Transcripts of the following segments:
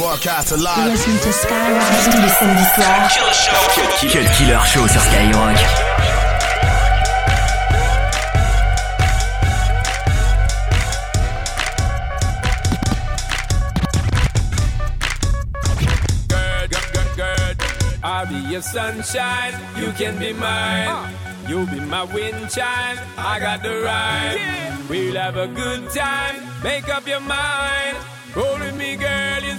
Broadcast alive. You're listening to Skyrock tous les samedis soirs. Cut Killer Show sur Skyrock. girl, girl, girl, girl. I'll be your sunshine, you can be mine. You'll be my wind chime, I got the rhyme. We'll have a good time, make up your mind. Roll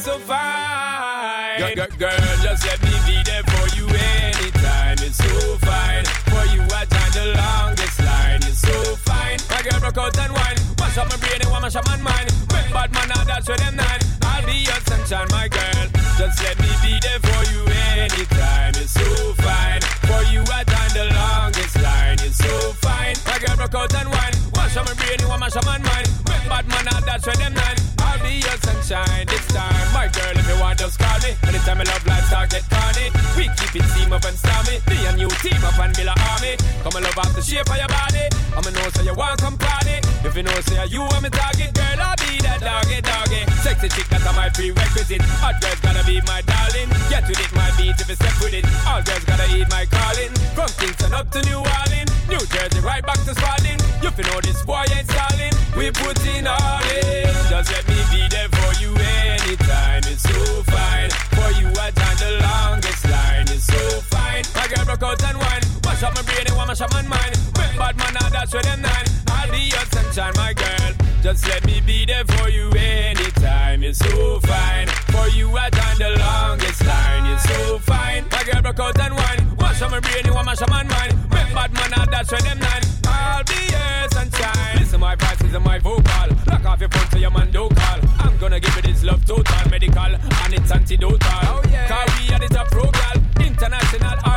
so fine. Girl, girl, girl, just let me be there for you anytime. You're so fine. For you, I time the longest line. You're so fine. My girl, broke out and wine. Mash up my brain and mash up my mind. Make bad man, now that's where them nine. I'll be your sunshine, my girl. Just let me be there for you anytime. You're so fine. For you, I time the longest line. You're so fine. My girl, broke out and wine. Mash up my brain and mash up my mind. Make bad man, now that's where them nine. Be your sunshine this time. My girl, if you want, just call me. Anytime my love life start get corny. We keep it team up and stormy. Me and you team up and build a army. Come and love off the shape of your body. I'ma know say you want come party. If you know say you want me target, girl, I'll be that doggy doggy. Sexy chick, that's my prerequisite. Hot girls gotta be my darling. Get with it, my beat if you step with it. All girls gotta eat my calling. From Kingston up to New Orleans. New Jersey right back to Spalding. You fi know this boy ain't stalling. We put in all in. Just let me be there for you anytime. It's so fine. For you, I done the longest line. It's so fine. Girl broke out and. Wash up my brain and wash up my mind. Bad man, now that's where them nine. Be your sunshine, my girl. Just let me be there for you anytime. You're so fine. For you, I done the longest line. You're so fine. My girl broke out and wine. Wash up my brain and wash up my mind. Make bad man, now that's where them nine. I'll be your sunshine. Listen, my voice is my vocal. Lock off your phone so your man don't call. I'm gonna give it this love total, medical, and it's antidotal. Oh, yeah. Cause we are the top pro girl. International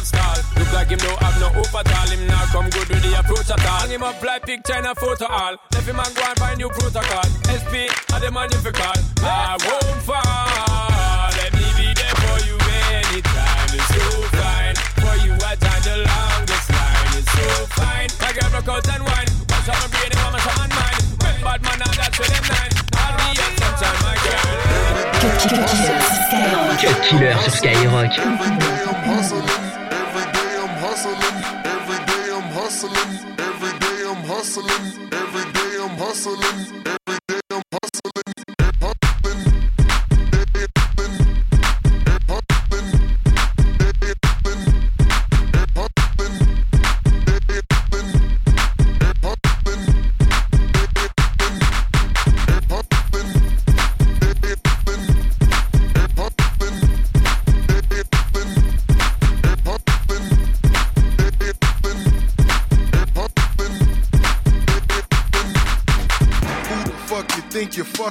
love stall. Look like him don't have no hope at all. Him now come good with the approach at all. Hang him up like picture in a photo all. Left him and go and find new protocol. SP, are the man you fi call. I won't fall. Let me be there for you anytime. It's so fine. For you, I time the longest line. It's so fine. My girl broke out and wine. Wash up my brain and wash up my mind. Make bad man, now that's where them nine. I'll be your sunshine, my girl. Cut Killer sur Skyrock. Cut Killer sur Skyrock. Hustling. Every day I'm hustling. Every day I'm hustling.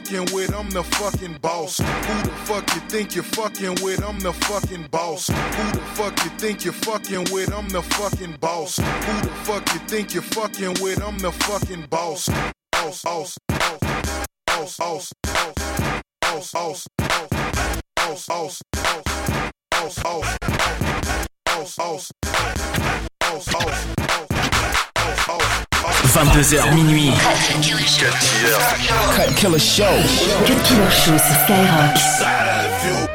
Fucking with? I'm the fucking boss. Who the fuck you think you're fucking with? I'm the fucking boss. Who the fuck you think you're fucking with? I'm the fucking boss. Who the fuck you think you're fucking with? I'm the fucking boss. Boss, boss, boss, boss, boss, boss, boss, boss, boss, boss, boss, boss, boss, boss, 22h minuit. Cut Killer Show. Cut Killer Show sur Skyrock. Skyrock.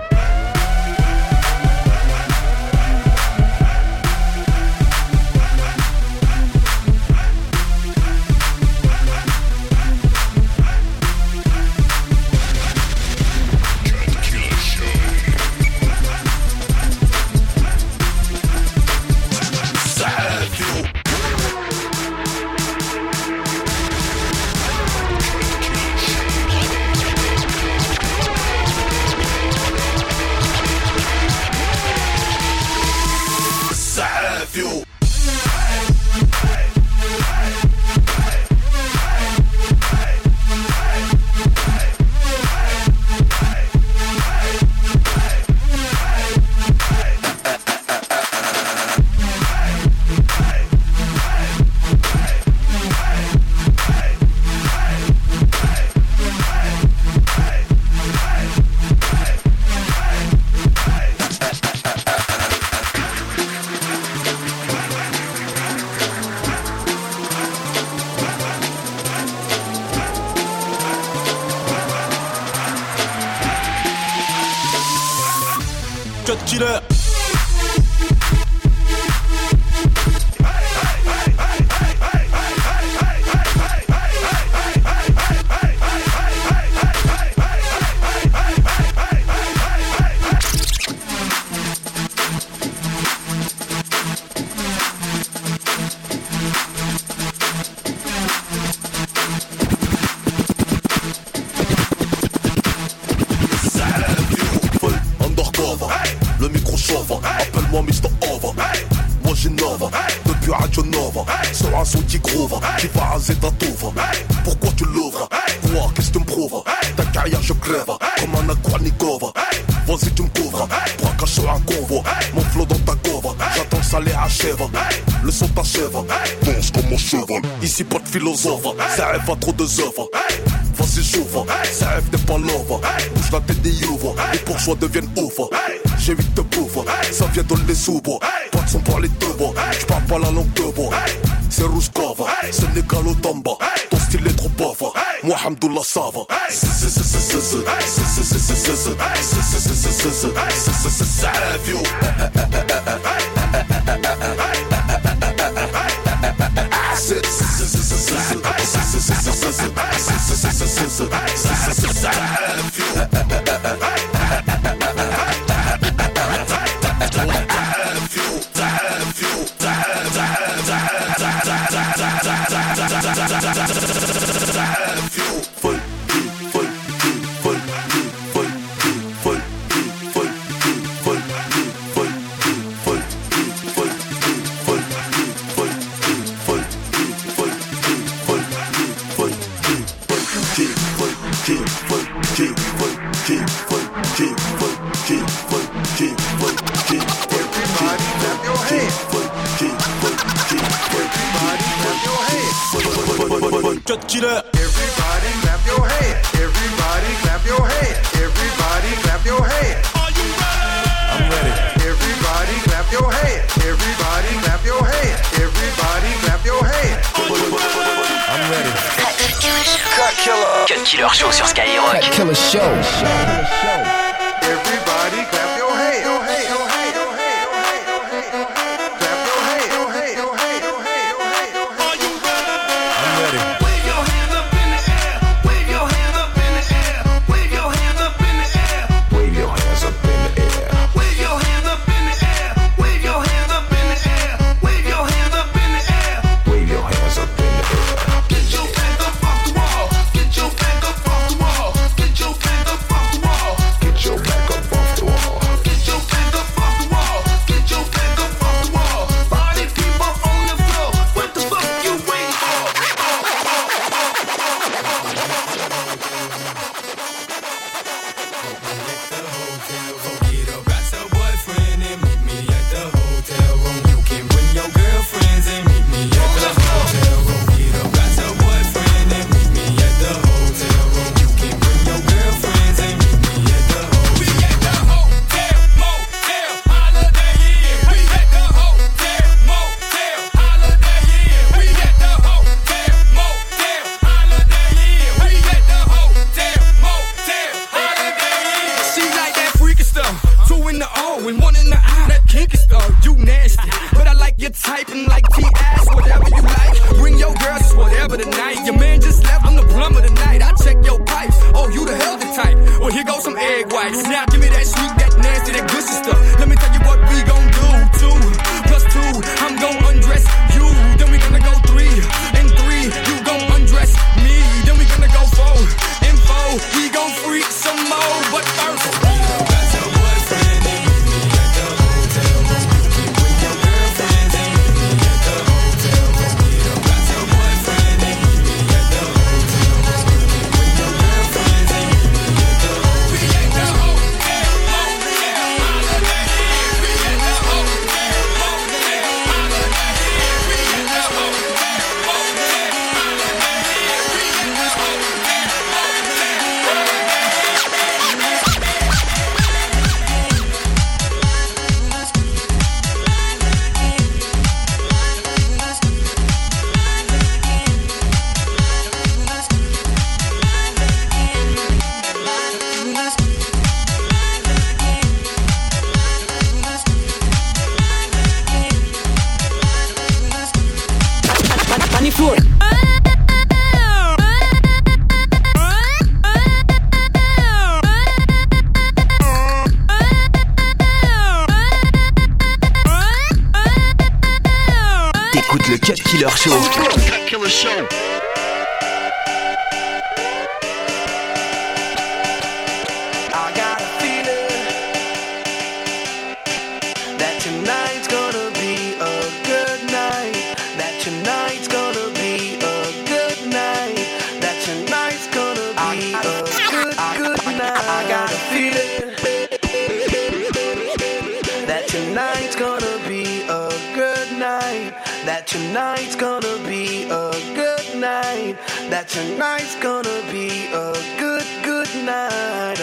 killer。Mon flot dans ta cover, j'attends que ça les achève. Le son t'achève, pense comme mon cheval. Ici pas de philosophe, ça rêve à trop de œuvres. Vas-y, j'ouvre, ça rêve des palovres. Bouge la tête des ouvres, les bourgeois deviennent ouvres. J'ai huit de pauvres, ça vient dans les ouvres. Pas de son par les deux bois, j'parle pas la langue de bois. c'est Rouskova, Sénégal au tomba, ton style est trop bavard, moi Hamdoullah hey, hey, thank killer show.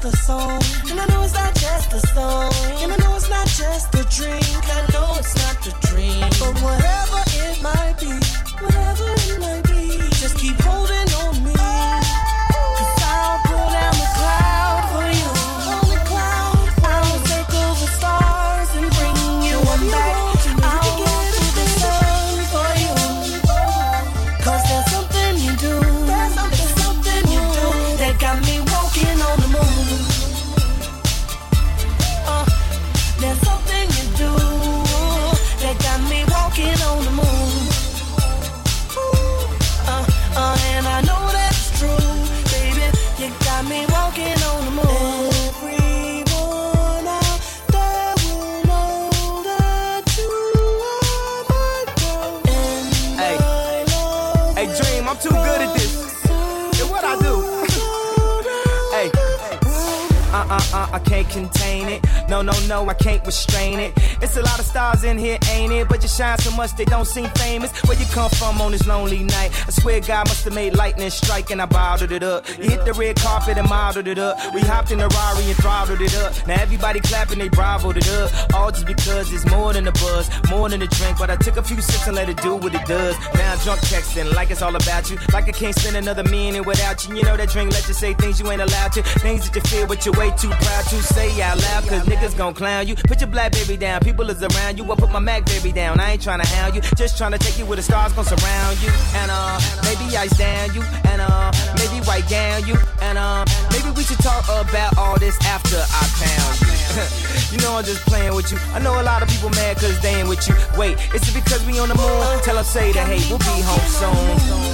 just a song. And I know it's not just a song. too good at this. And what I do? Uh, uh, I can't contain it. No, no, no, I can't restrain it. It's a lot of stars in here, ain't it? But you shine so much they don't seem famous. Where you come from on this lonely night? I swear God must have made lightning strike and I bottled it up. You hit the red carpet and modeled it up. We hopped in the Rari and throttled it up. Now everybody clapping, they bravoed it up. All just because it's more than a buzz, more than a drink. But I took a few sips and let it do what it does. Now I'm drunk texting like it's all about you. Like I can't spend another minute without you. You know that drink let you say things you ain't allowed to. Things that you feel but you're way too proud to say out loud. Cause niggas gon' clown you. Put your black baby down. People is around you. I put my Mac baby down. I ain't tryna hound you. Just tryna take you where the stars gon' surround you. And uh, maybe ice down you. And uh, maybe white gown you. And uh, maybe we should talk about all this after I pound you. you know I'm just playing with you. I know a lot of people mad cause they ain't with you. Wait, is it because we on the moon? Tell them say that hey, we'll be home soon.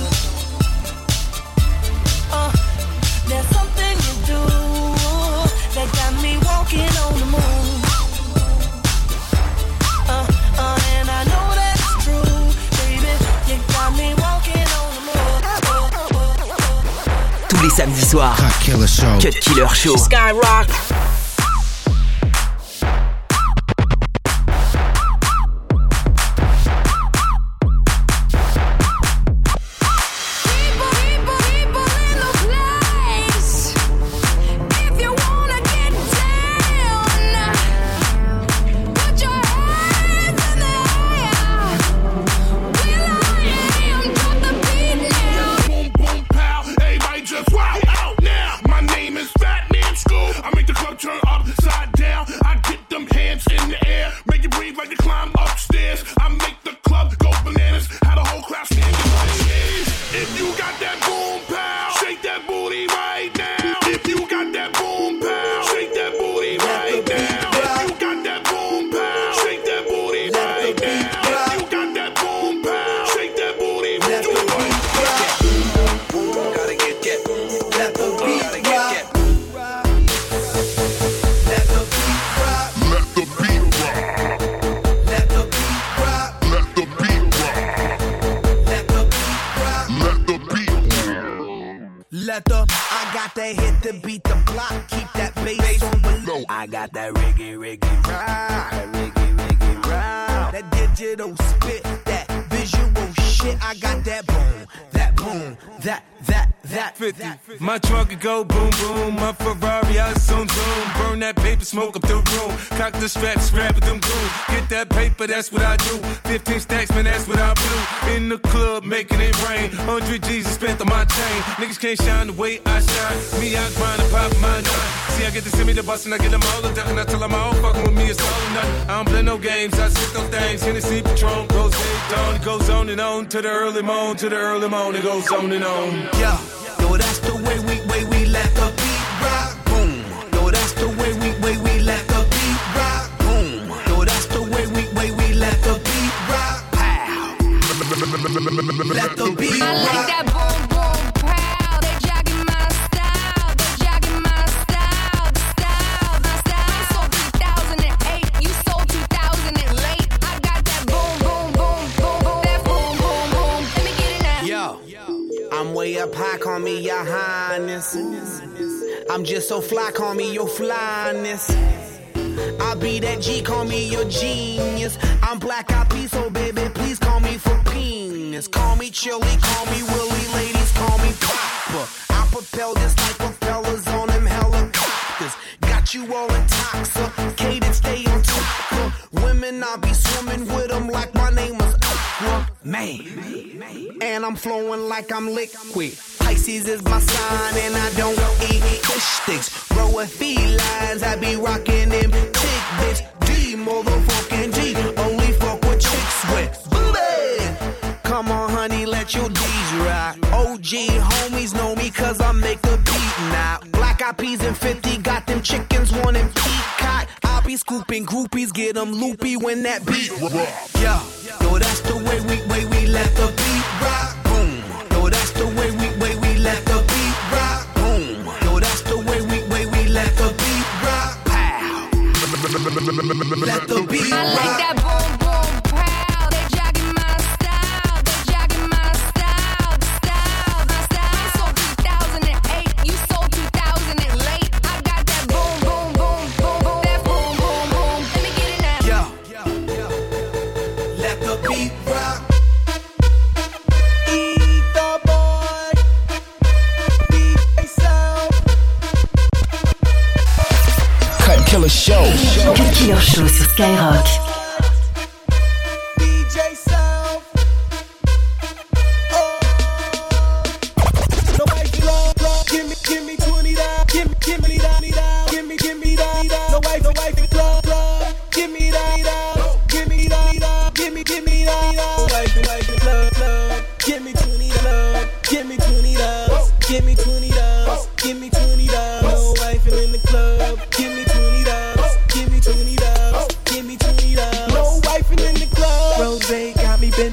Moon. Tous les samedis soirs. Cut Killer Show. Cut Killer Show. Skyrock. Let the I got that hit to beat the block. Keep that bass on below. I got that reggae, reggae rock. That reggae, reggae rock. That digital spit. Shit. I got that boom. That boom. That that that 50. My truck could go boom boom. My Ferrari, I zoom zoom. Burn that paper, smoke up the room. Cock the strap, scrap with them goon. Get that paper, that's what I do. 15 stacks, man, that's what I do. In the club, making it rain. 100 G's spent on my chain. Niggas can't shine the way I shine. Me, I grind and pop my nine. See, I get to send me the bus and I get them all the duck. And I tell them all fucking with me, it's all or nothing. I don't play no games, I sit no things. Hennessy Patron goes on, it goes on and on to the early morn, to the early morning, it goes on and on. Yeah, yo, that's the way we way we let the beat rock. Boom. Yo, that's the way we And I'm flowing like I'm liquid. Pisces is my sign, and I don't eat fish sticks. Row of felines, I be rocking them tick bitch. D, motherfucking D. Only fuck with chicks with booty. Come on, honey, let your D's rock. OG homies know me cause I make the beat now. Black eyed peas and 50 got them chickens wanting peacock. Be scooping groupies, get them loopy when that beat rock. Yeah, yo, that's the way we, way we let the beat rock. Boom. Yo, that's the way we, way we let the beat rock. Boom. Yo, that's the way we, way we let the beat rock. Pow. Let the beat I like that boom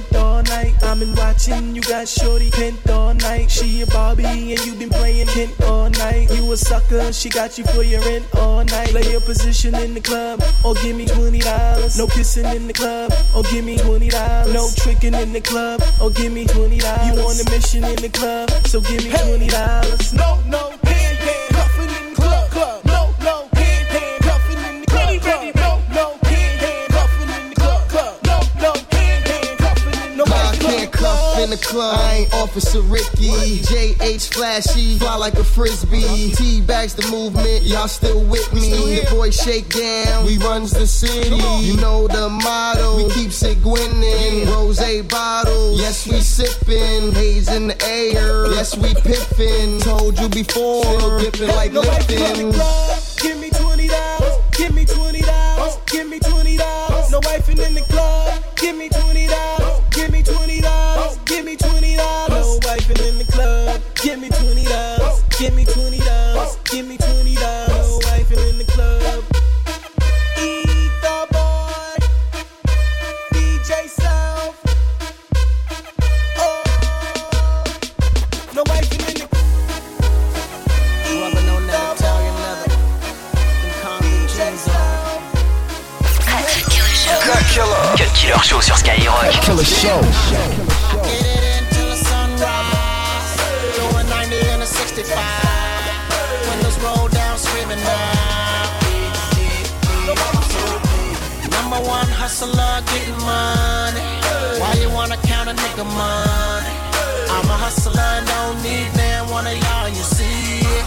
bent all night. I've been watching you got shorty pent all night. She a Barbie and you been playing Kent all night. You a sucker, she got you for your rent all night. Play your position in the club or give me twenty dollars. No kissing in the club or give me twenty dollars. No tricking in the club or give me twenty dollars. You on a mission in the club, so give me twenty dollars. No, no, club. I ain't Officer Ricky. JH flashy, fly like a frisbee. T bags the movement, y'all still with me. The boy shake down, we runs the city. You know the motto, we keeps it gwinning. Rose bottle, yes we sippin'. Haze in the air, yes we piffin'. Told you before, dipping like No wife in the club. Give me twenty dollars. Give me twenty dollars. Give me twenty dollars. No wife in the club. Give me nigga money? I'm a hustler and don't need man, one of y'all, you see it.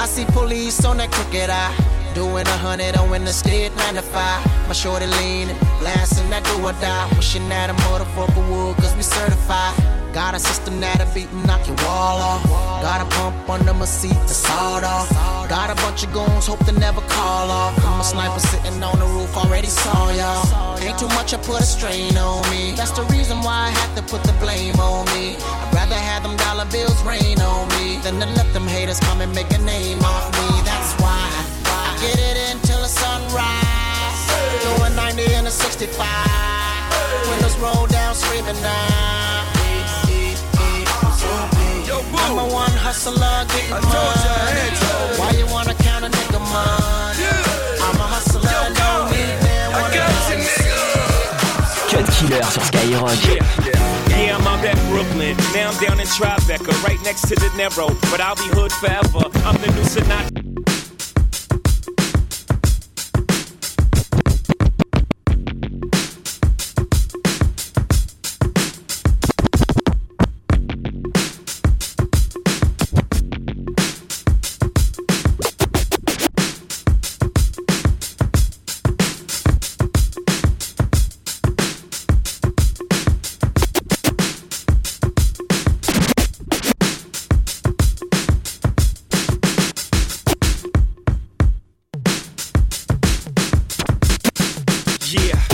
I see police on that crooked eye. Doing a hundred on in the state 95. My shorty leaning, blasting that do or die. Wishing that a motherfucker would, cause we certified. Got a system that'll beat and knock your wall off. Got a pump under my seat to sawed off. Got a bunch of goons, hope to never call off. I'm a sniper sitting on the roof, already saw y'all. Ain't too much, I put a strain on me. That's the reason why I had to put the blame on me. I'd rather have them dollar bills rain on me than to let them haters come and make a name off me. That's why I get it until the sunrise. Doing 90 and a 65. Windows roll down, screaming now. Number one hustler, getting money. Why you wanna count a nigga money? I'm a hustler, don't need man. One of Cut Killer sur Skyrock. Yeah, I'm out at Brooklyn. Now I'm down in Tribeca, right next to the Narrow. But I'll be hood forever. I'm the new Sinatra. Yeah,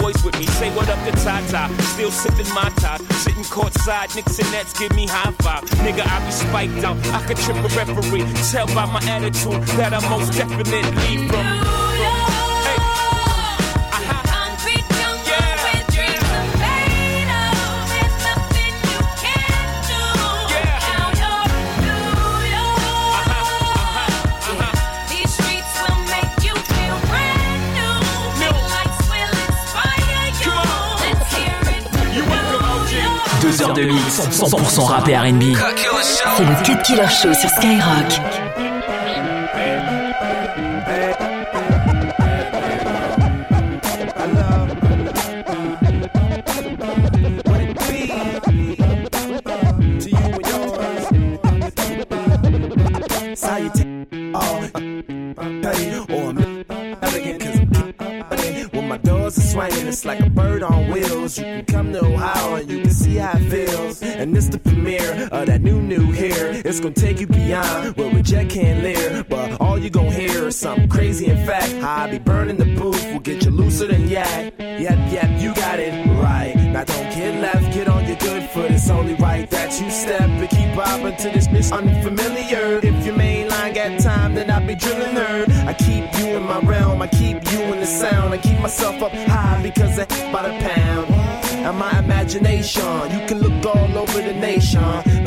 boys with me. Say what up to Tata, still sipping my top. Sitting courtside, Knicks and Nets give me high five. Nigga, I be spiked out, I could trip a referee. Tell by my attitude that I most definitely from. De mix, 100% rap et R&B. C'est le Cut Killer Show sur Skyrock. And it's the premiere of that new new here. It's gonna take you beyond where we jet can't live. But all you gonna hear is something crazy. In fact, I be burning the booth We'll get you looser than yak. Yep, yep, you got it right. Now don't get left, get on your good foot. It's only right that you step and keep bobbing to this miss unfamiliar. If your mainline got time, then I'll be drilling her. I keep you in my realm, I keep you in the sound. I keep myself up high because I by the pound. And my imagination, you can look all over the nation.